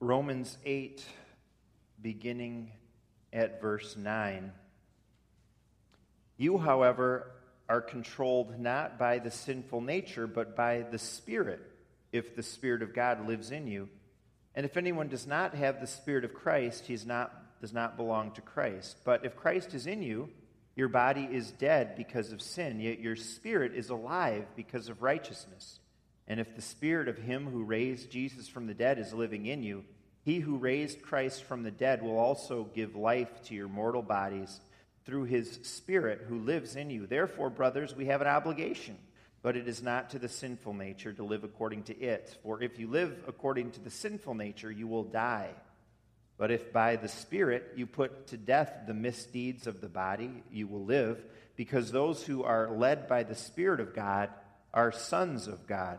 Romans 8, beginning at verse 9. You, however, are controlled not by the sinful nature, but by the Spirit, if the Spirit of God lives in you. And if anyone does not have the Spirit of Christ, he not, does not belong to Christ. But if Christ is in you, your body is dead because of sin, yet your spirit is alive because of righteousness. And if the spirit of him who raised Jesus from the dead is living in you, he who raised Christ from the dead will also give life to your mortal bodies through his Spirit who lives in you. Therefore, brothers, we have an obligation, but it is not to the sinful nature to live according to it. For if you live according to the sinful nature, you will die. But if by the Spirit you put to death the misdeeds of the body, you will live, because those who are led by the Spirit of God are sons of God.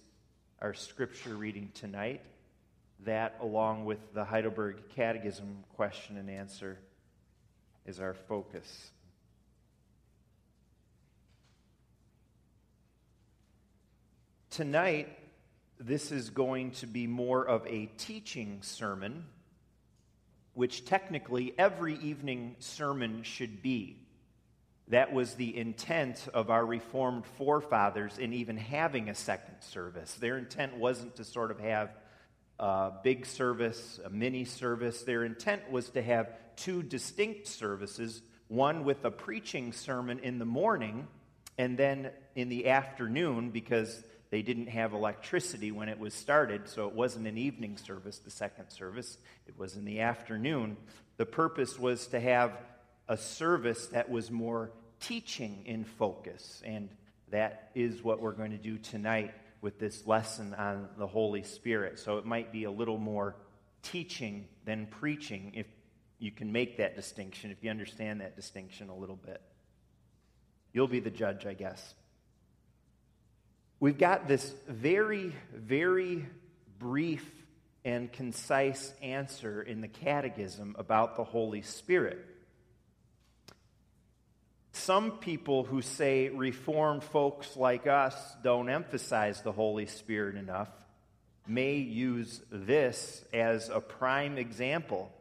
our scripture reading tonight. That, along with the Heidelberg Catechism question and answer, is our focus. Tonight, this is going to be more of a teaching sermon, which technically every evening sermon should be. That was the intent of our Reformed forefathers in even having a second service. Their intent wasn't to sort of have a big service, a mini service. Their intent was to have two distinct services one with a preaching sermon in the morning, and then in the afternoon, because they didn't have electricity when it was started, so it wasn't an evening service, the second service. It was in the afternoon. The purpose was to have a service that was more teaching in focus, and that is what we're going to do tonight with this lesson on the Holy Spirit. So it might be a little more teaching than preaching if you can make that distinction, if you understand that distinction a little bit. You'll be the judge, I guess we've got this very, very brief and concise answer in the Catechism about the Holy Spirit. Some people who say Reformed folks like us don't emphasize the Holy Spirit enough may use this as a prime example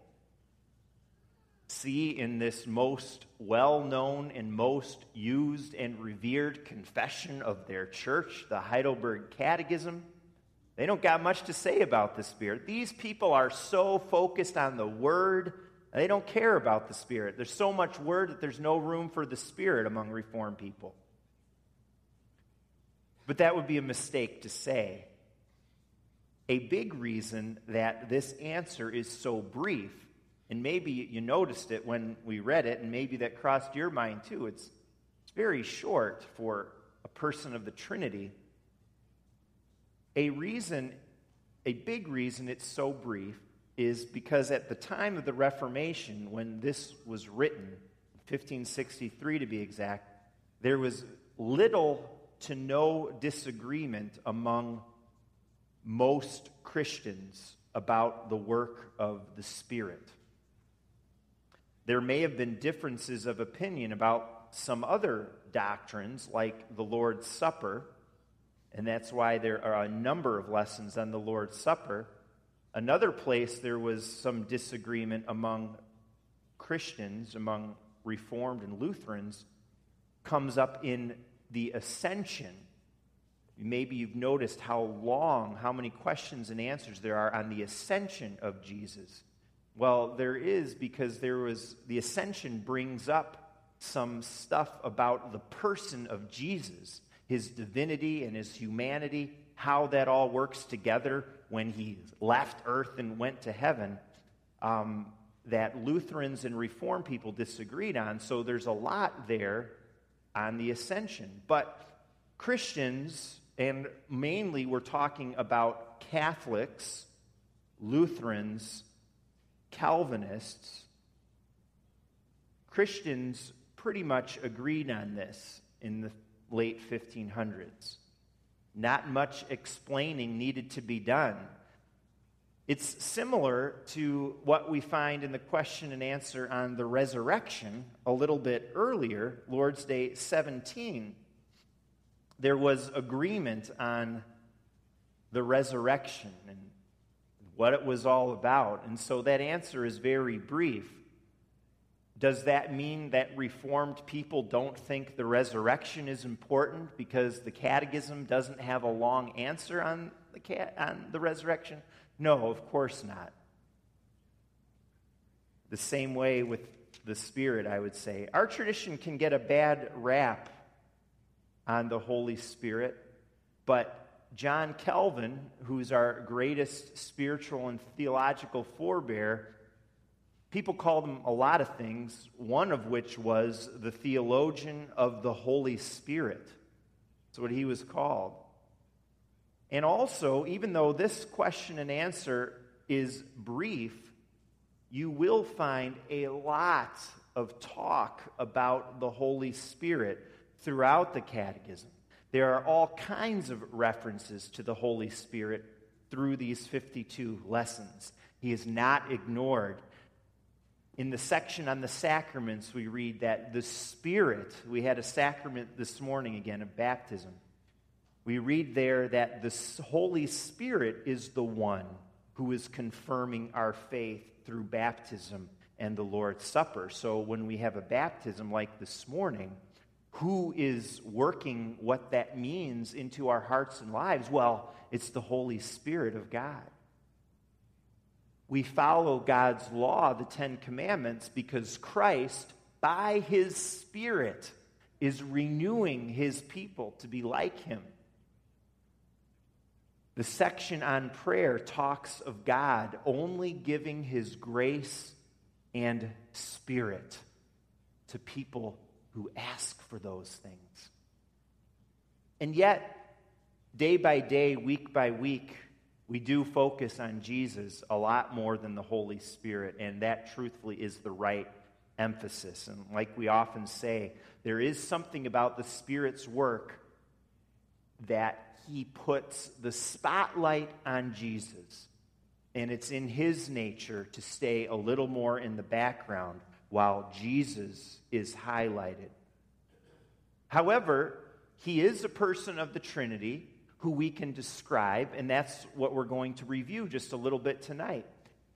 see in this most well known and most used and revered confession of their church, the Heidelberg Catechism. They don't got much to say about the Spirit. These people are so focused on the Word, they don't care about the Spirit. There's so much Word that there's no room for the Spirit among Reformed people. But that would be a mistake to say. A big reason that this answer is so brief and maybe you noticed it when we read it, and maybe that crossed your mind too. It's, it's very short for a person of the Trinity. A reason, a big reason it's so brief, is because at the time of the Reformation, when this was written, 1563 to be exact, there was little to no disagreement among most Christians about the work of the Spirit. There may have been differences of opinion about some other doctrines, like the Lord's Supper, and that's why there are a number of lessons on the Lord's Supper. Another place there was some disagreement among Christians, among Reformed and Lutherans, comes up in the ascension. Maybe you've noticed how long, how many questions and answers there are on the ascension of Jesus. Well, there is because there was the ascension brings up some stuff about the person of Jesus, his divinity and his humanity, how that all works together when he left earth and went to heaven. Um, that Lutherans and Reformed people disagreed on. So there's a lot there on the ascension. But Christians, and mainly we're talking about Catholics, Lutherans, Calvinists, Christians pretty much agreed on this in the late 1500s. Not much explaining needed to be done. It's similar to what we find in the question and answer on the resurrection a little bit earlier, Lord's Day 17. There was agreement on the resurrection and what it was all about. And so that answer is very brief. Does that mean that Reformed people don't think the resurrection is important because the Catechism doesn't have a long answer on the, on the resurrection? No, of course not. The same way with the Spirit, I would say. Our tradition can get a bad rap on the Holy Spirit, but John Calvin, who's our greatest spiritual and theological forebear, people called him a lot of things, one of which was the theologian of the Holy Spirit. That's what he was called. And also, even though this question and answer is brief, you will find a lot of talk about the Holy Spirit throughout the Catechism. There are all kinds of references to the Holy Spirit through these 52 lessons. He is not ignored. In the section on the sacraments, we read that the Spirit, we had a sacrament this morning again of baptism. We read there that the Holy Spirit is the one who is confirming our faith through baptism and the Lord's Supper. So when we have a baptism like this morning, who is working what that means into our hearts and lives? Well, it's the Holy Spirit of God. We follow God's law, the Ten Commandments, because Christ, by his Spirit, is renewing his people to be like him. The section on prayer talks of God only giving his grace and spirit to people who ask for those things. And yet, day by day, week by week, we do focus on Jesus a lot more than the Holy Spirit, and that truthfully is the right emphasis. And like we often say, there is something about the Spirit's work that he puts the spotlight on Jesus. And it's in his nature to stay a little more in the background while Jesus is highlighted. However, he is a person of the Trinity who we can describe, and that's what we're going to review just a little bit tonight.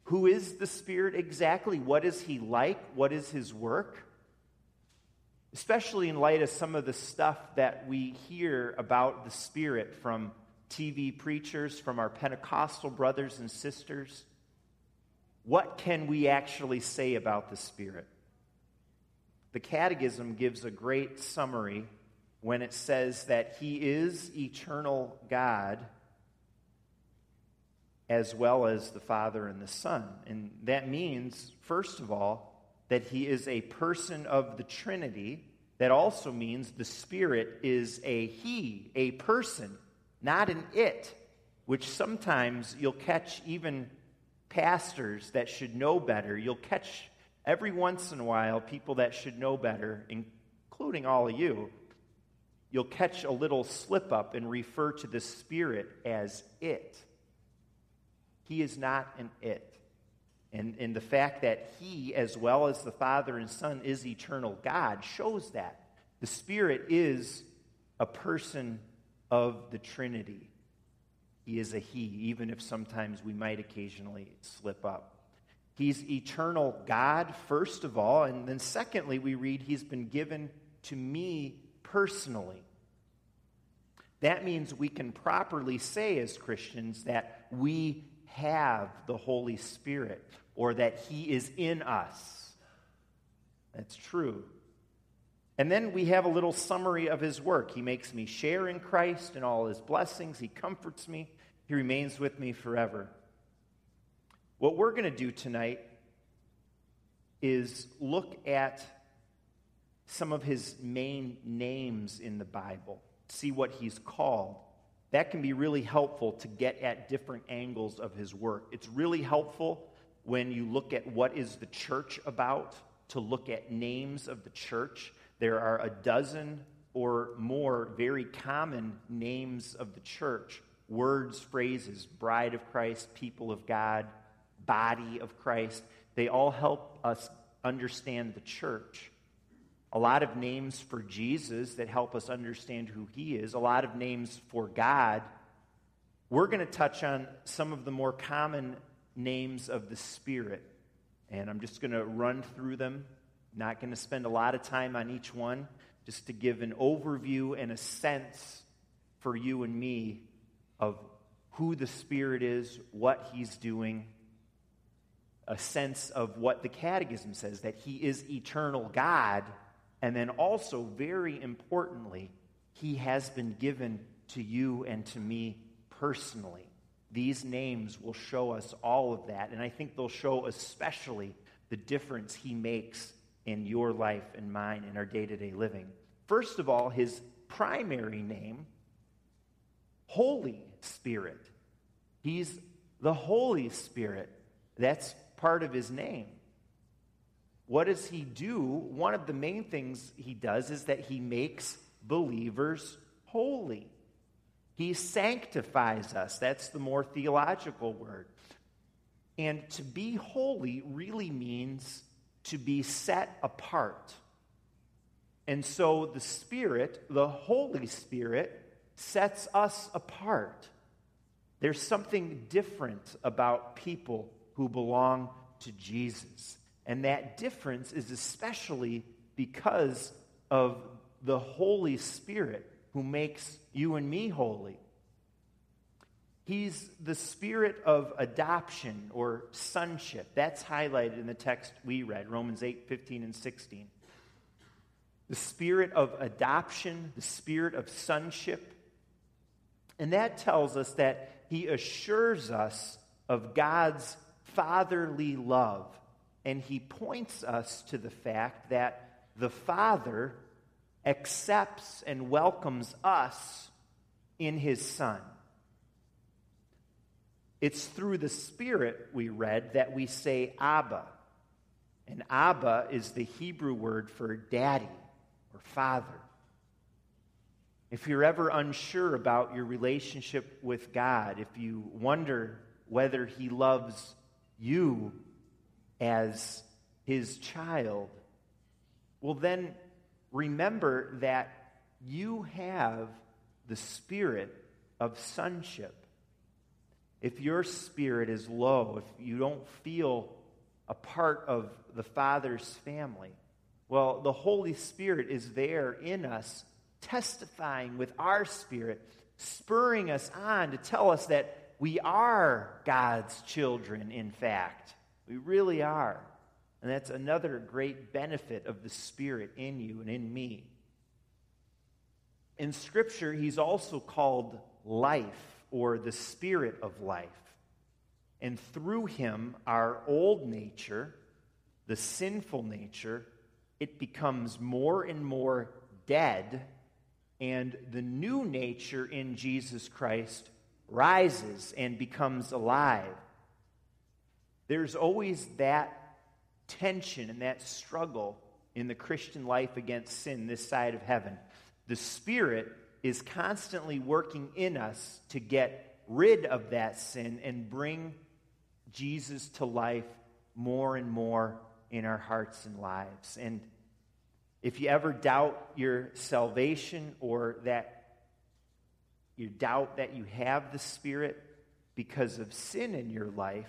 Who is the Spirit exactly? What is he like? What is his work? Especially in light of some of the stuff that we hear about the Spirit from TV preachers, from our Pentecostal brothers and sisters. What can we actually say about the Spirit? The Catechism gives a great summary when it says that He is eternal God as well as the Father and the Son. And that means, first of all, that He is a person of the Trinity. That also means the Spirit is a He, a person, not an it, which sometimes you'll catch even pastors that should know better, you'll catch every once in a while people that should know better, including all of you, you'll catch a little slip up and refer to the Spirit as it. He is not an it. And, and the fact that He, as well as the Father and Son, is eternal God shows that. The Spirit is a person of the Trinity. He is a He, even if sometimes we might occasionally slip up. He's eternal God, first of all. And then, secondly, we read, He's been given to me personally. That means we can properly say as Christians that we have the Holy Spirit or that He is in us. That's true. And then we have a little summary of his work. He makes me share in Christ and all his blessings. He comforts me. He remains with me forever. What we're going to do tonight is look at some of his main names in the Bible, see what he's called. That can be really helpful to get at different angles of his work. It's really helpful when you look at what is the church about, to look at names of the church. There are a dozen or more very common names of the church words, phrases, bride of Christ, people of God, body of Christ. They all help us understand the church. A lot of names for Jesus that help us understand who he is, a lot of names for God. We're going to touch on some of the more common names of the Spirit. And I'm just going to run through them. Not going to spend a lot of time on each one, just to give an overview and a sense for you and me of who the Spirit is, what He's doing, a sense of what the Catechism says that He is eternal God, and then also, very importantly, He has been given to you and to me personally. These names will show us all of that, and I think they'll show especially the difference He makes in your life and mine in our day to day living. First of all, His primary name, Holy Spirit. He's the Holy Spirit. That's part of his name. What does he do? One of the main things he does is that he makes believers holy. He sanctifies us. That's the more theological word. And to be holy really means to be set apart. And so the Spirit, the Holy Spirit, sets us apart. There's something different about people who belong to Jesus. And that difference is especially because of the Holy Spirit who makes you and me holy. He's the spirit of adoption or sonship. That's highlighted in the text we read, Romans 8, 15, and 16. The spirit of adoption, the spirit of sonship. And that tells us that he assures us of God's fatherly love. And he points us to the fact that the Father accepts and welcomes us in his Son. It's through the Spirit, we read, that we say Abba. And Abba is the Hebrew word for daddy or father. If you're ever unsure about your relationship with God, if you wonder whether He loves you as His child, well, then remember that you have the spirit of sonship. If your spirit is low, if you don't feel a part of the Father's family, well, the Holy Spirit is there in us testifying with our spirit, spurring us on to tell us that we are God's children, in fact. We really are. And that's another great benefit of the Spirit in you and in me. In Scripture, he's also called life or the Spirit of life. And through him, our old nature, the sinful nature, it becomes more and more dead and the new nature in Jesus Christ rises and becomes alive. There's always that tension and that struggle in the Christian life against sin this side of heaven. The Spirit is constantly working in us to get rid of that sin and bring Jesus to life more and more in our hearts and lives. And if you ever doubt your salvation or that you doubt that you have the Spirit because of sin in your life,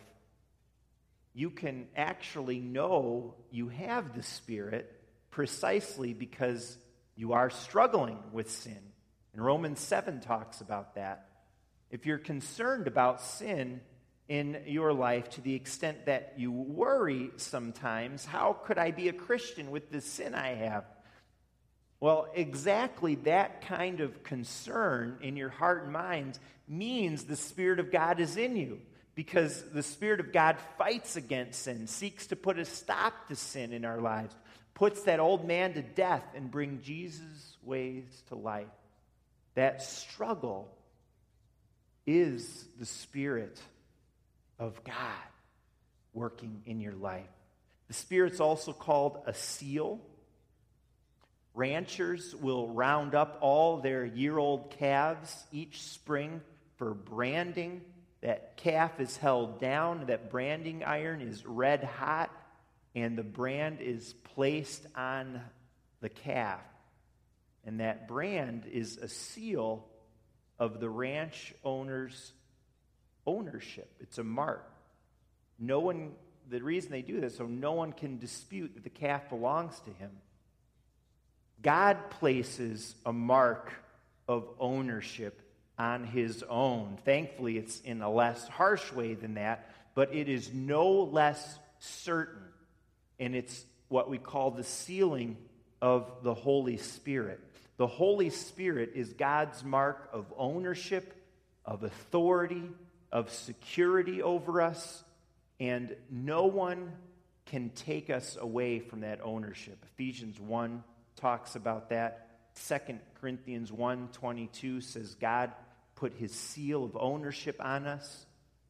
you can actually know you have the Spirit precisely because you are struggling with sin. And Romans 7 talks about that. If you're concerned about sin, in your life to the extent that you worry sometimes how could I be a Christian with the sin I have? Well, exactly that kind of concern in your heart and mind means the Spirit of God is in you because the Spirit of God fights against sin, seeks to put a stop to sin in our lives, puts that old man to death, and bring Jesus' ways to life. That struggle is the Spirit of God. working in your life. The Spirit's also called a seal. Ranchers will round up all their year old calves each spring for branding. That calf is held down, that branding iron is red hot, and the brand is placed on the calf. And that brand is a seal of the ranch owner's ownership. It's a mark. No one, the reason they do this, so no one can dispute that the calf belongs to him. God places a mark of ownership on his own. Thankfully, it's in a less harsh way than that, but it is no less certain. And it's what we call the sealing of the Holy Spirit. The Holy Spirit is God's mark of ownership, of authority, of security over us, and no one can take us away from that ownership. Ephesians 1 talks about that. 2 Corinthians 1:22 says God put his seal of ownership on us.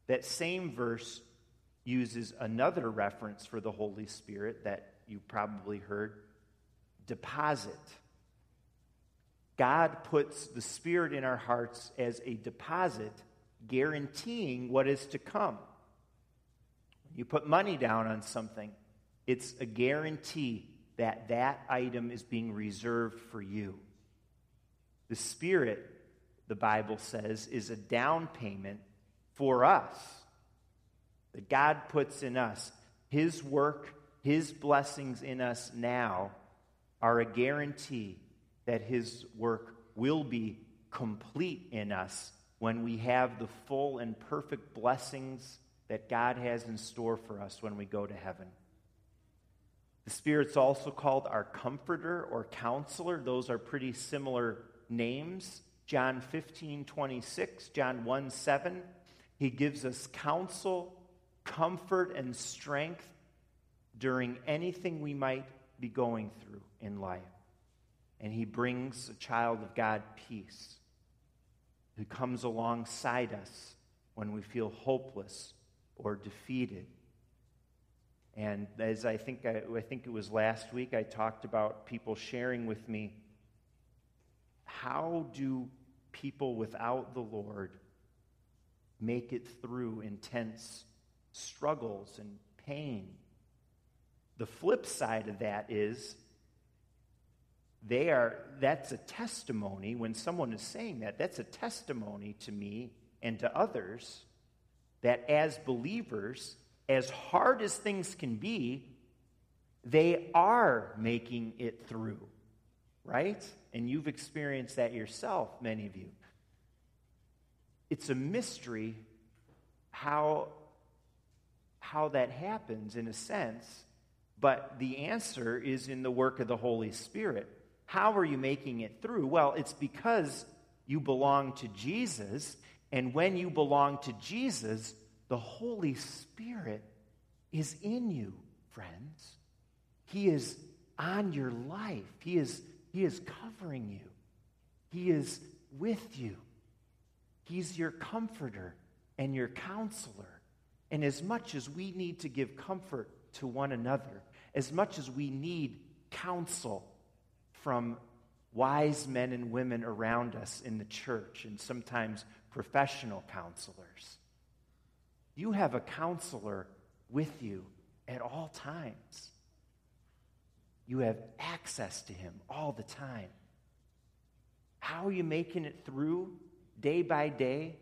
That same verse uses another reference for the Holy Spirit that you probably heard deposit. God puts the Spirit in our hearts as a deposit, guaranteeing what is to come. You put money down on something, it's a guarantee that that item is being reserved for you. The Spirit, the Bible says, is a down payment for us that God puts in us. His work, His blessings in us now are a guarantee that His work will be complete in us when we have the full and perfect blessings that God has in store for us when we go to heaven. The Spirit's also called our comforter or counselor. Those are pretty similar names. John 15, 26, John 1, 7. He gives us counsel, comfort, and strength during anything we might be going through in life. And he brings a child of God peace who comes alongside us when we feel hopeless or defeated. And as I think I, I think it was last week, I talked about people sharing with me how do people without the Lord make it through intense struggles and pain? The flip side of that is they are that's a testimony when someone is saying that that's a testimony to me and to others that as believers as hard as things can be they are making it through right and you've experienced that yourself many of you it's a mystery how how that happens in a sense but the answer is in the work of the holy spirit how are you making it through? Well, it's because you belong to Jesus. And when you belong to Jesus, the Holy Spirit is in you, friends. He is on your life. He is, he is covering you. He is with you. He's your comforter and your counselor. And as much as we need to give comfort to one another, as much as we need counsel from wise men and women around us in the church and sometimes professional counselors. You have a counselor with you at all times. You have access to him all the time. How are you making it through day by day?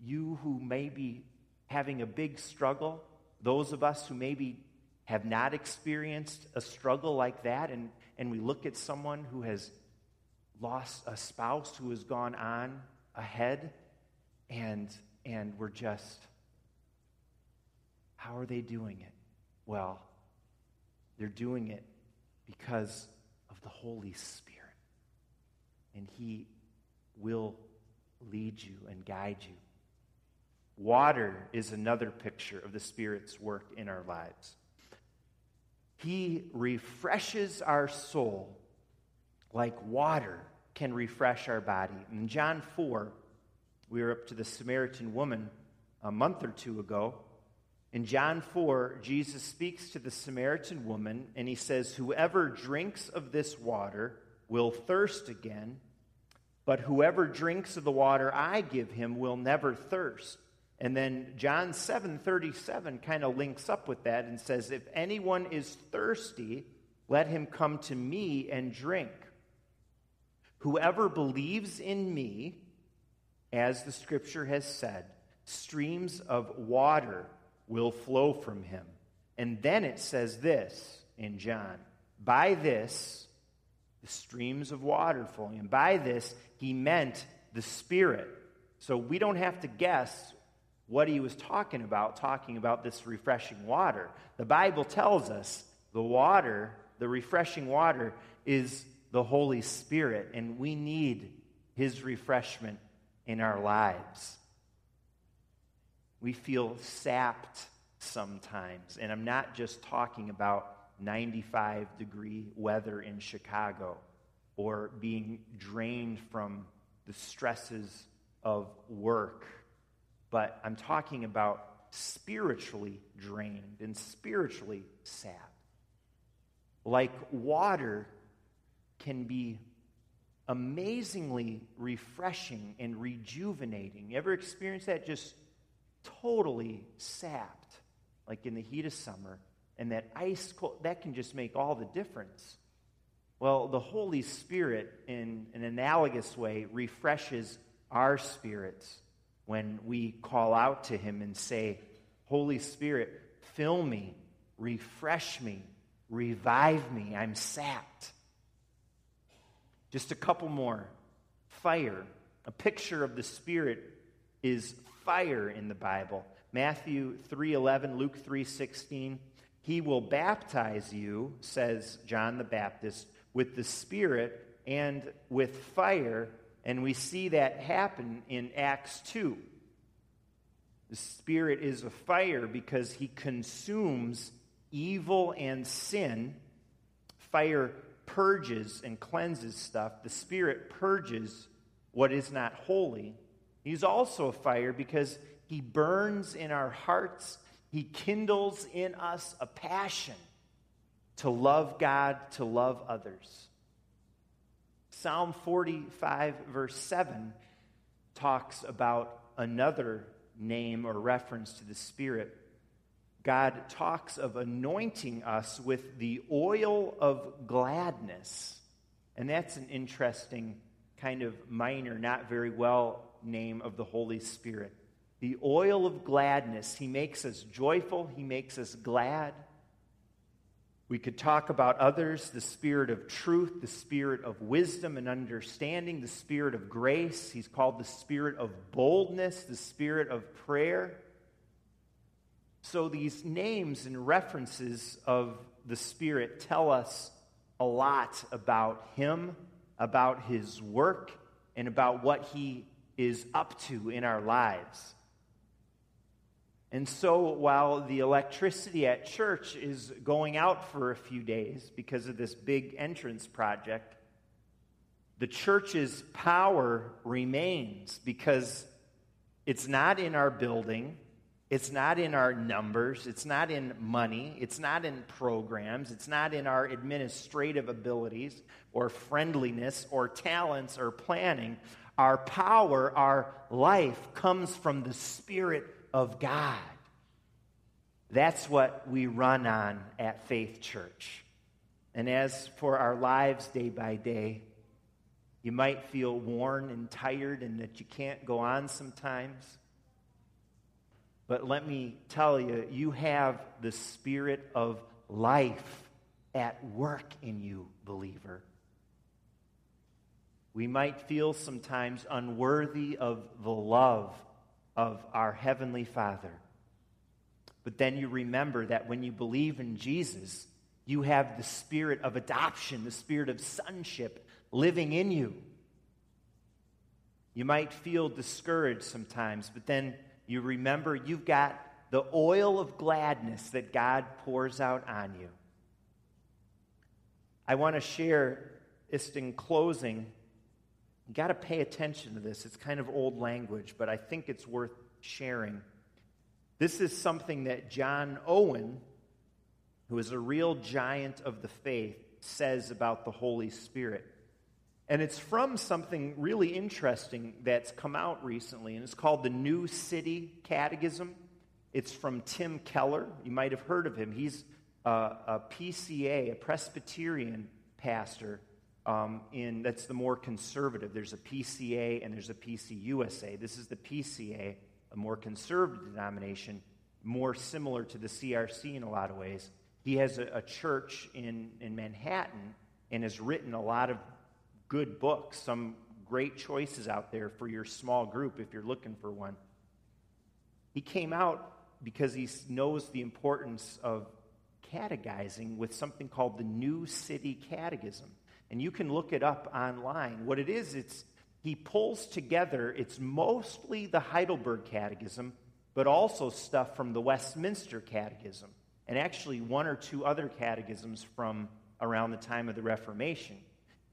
You who may be having a big struggle, those of us who maybe have not experienced a struggle like that and and we look at someone who has lost a spouse who has gone on ahead and and we're just how are they doing it well they're doing it because of the holy spirit. And he will lead you and guide you. Water is another picture of the spirit's work in our lives. He refreshes our soul like water can refresh our body. In John 4, we were up to the Samaritan woman a month or two ago, In John 4, Jesus speaks to the Samaritan woman and he says, Whoever drinks of this water will thirst again, but whoever drinks of the water I give him will never thirst. And then John 7:37 kind of links up with that and says, If anyone is thirsty, let him come to me and drink. Whoever believes in me, as the scripture has said, streams of water will flow from him. And then it says this in John By this, the streams of water flowing. And by this, he meant the Spirit. So we don't have to guess what he was talking about, talking about this refreshing water. The Bible tells us the water, the refreshing water, is the Holy Spirit, and we need his refreshment in our lives we feel sapped sometimes. And I'm not just talking about 95 degree weather in Chicago or being drained from the stresses of work, but I'm talking about spiritually drained and spiritually sapped. Like water can be amazingly refreshing and rejuvenating. You ever experience that? Just totally sapped, like in the heat of summer, and that ice cold, that can just make all the difference. Well, the Holy Spirit, in an analogous way, refreshes our spirits when we call out to Him and say, Holy Spirit, fill me, refresh me, revive me. I'm sapped. Just a couple more. Fire. A picture of the Spirit is fire in the Bible. Matthew 3:11, Luke 3:16. He will baptize you, says John the Baptist, with the Spirit and with fire, and we see that happen in Acts 2. The Spirit is a fire because he consumes evil and sin. Fire purges and cleanses stuff. The Spirit purges what is not holy. He's also a fire because he burns in our hearts, he kindles in us a passion to love God, to love others. Psalm 45, verse 7, talks about another name or reference to the Spirit. God talks of anointing us with the oil of gladness. And that's an interesting kind of minor, not very well name of the Holy Spirit. The oil of gladness. He makes us joyful, He makes us glad. We could talk about others the spirit of truth, the spirit of wisdom and understanding, the spirit of grace. He's called the spirit of boldness, the spirit of prayer. So these names and references of the Spirit tell us a lot about Him, about His work, and about what He is up to in our lives. And so while the electricity at church is going out for a few days because of this big entrance project, the church's power remains because it's not in our building, it's not in our numbers, it's not in money, it's not in programs, it's not in our administrative abilities or friendliness or talents or planning. Our power, our life comes from the Spirit of God. That's what we run on at Faith Church. And as for our lives day by day, you might feel worn and tired and that you can't go on sometimes. But let me tell you, you have the Spirit of life at work in you, believer. We might feel sometimes unworthy of the love of our Heavenly Father. But then you remember that when you believe in Jesus, you have the spirit of adoption, the spirit of sonship living in you. You might feel discouraged sometimes, but then you remember you've got the oil of gladness that God pours out on you. I want to share, just in closing, got to pay attention to this. It's kind of old language, but I think it's worth sharing. This is something that John Owen, who is a real giant of the faith, says about the Holy Spirit. And it's from something really interesting that's come out recently, and it's called the New City Catechism. It's from Tim Keller. You might have heard of him. He's uh, a, a PCA, a Presbyterian pastor. Um, in that's the more conservative. There's a PCA and there's a PCUSA. This is the PCA, a more conservative denomination, more similar to the CRC in a lot of ways. He has a, a church in, in Manhattan and has written a lot of good books, some great choices out there for your small group if you're looking for one. He came out because he knows the importance of catechizing with something called the New City Catechism. And you can look it up online. What it is, it's he pulls together, it's mostly the Heidelberg Catechism, but also stuff from the Westminster Catechism, and actually one or two other catechisms from around the time of the Reformation.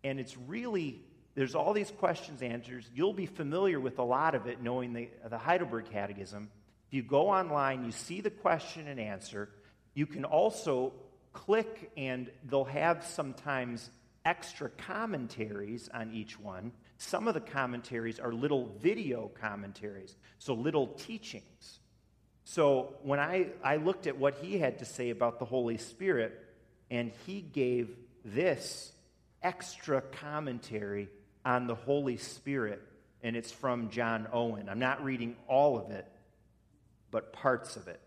And it's really, there's all these questions, answers. You'll be familiar with a lot of it knowing the, the Heidelberg Catechism. If you go online, you see the question and answer. You can also click, and they'll have sometimes extra commentaries on each one. Some of the commentaries are little video commentaries, so little teachings. So when I, I looked at what he had to say about the Holy Spirit, and he gave this extra commentary on the Holy Spirit, and it's from John Owen. I'm not reading all of it, but parts of it.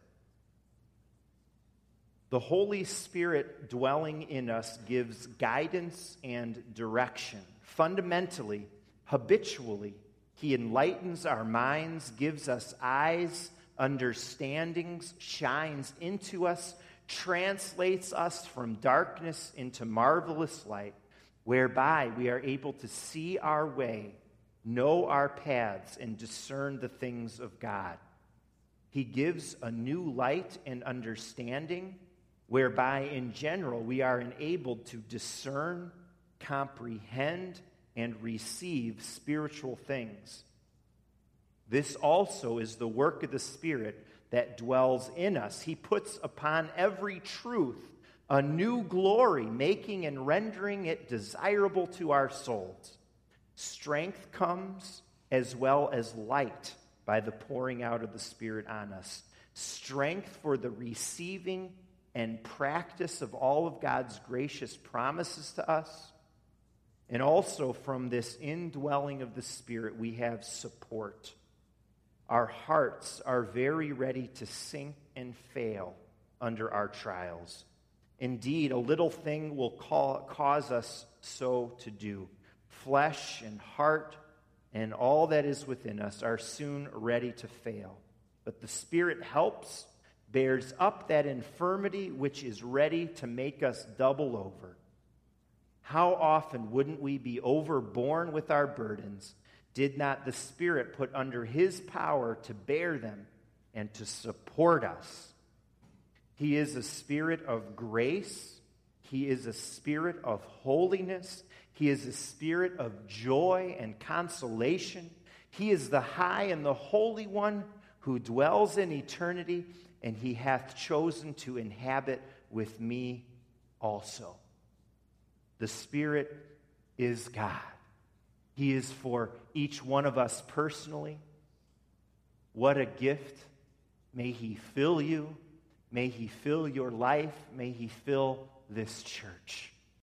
The Holy Spirit dwelling in us gives guidance and direction. Fundamentally, habitually, He enlightens our minds, gives us eyes, understandings, shines into us, translates us from darkness into marvelous light whereby we are able to see our way, know our paths, and discern the things of God. He gives a new light and understanding, whereby in general we are enabled to discern, comprehend, and receive spiritual things. This also is the work of the Spirit that dwells in us. He puts upon every truth a new glory, making and rendering it desirable to our souls. Strength comes as well as light by the pouring out of the Spirit on us. Strength for the receiving and practice of all of God's gracious promises to us. And also from this indwelling of the Spirit, we have support. Our hearts are very ready to sink and fail under our trials. Indeed, a little thing will call, cause us so to do. Flesh and heart and all that is within us are soon ready to fail. But the Spirit helps, bears up that infirmity which is ready to make us double over. How often wouldn't we be overborne with our burdens did not the Spirit put under His power to bear them and to support us? He is a spirit of grace. He is a spirit of holiness. He is a spirit of joy and consolation. He is the high and the holy one who dwells in eternity, and he hath chosen to inhabit with me also. The Spirit is God. He is for each one of us personally. What a gift. May He fill you May He fill your life. May He fill this church.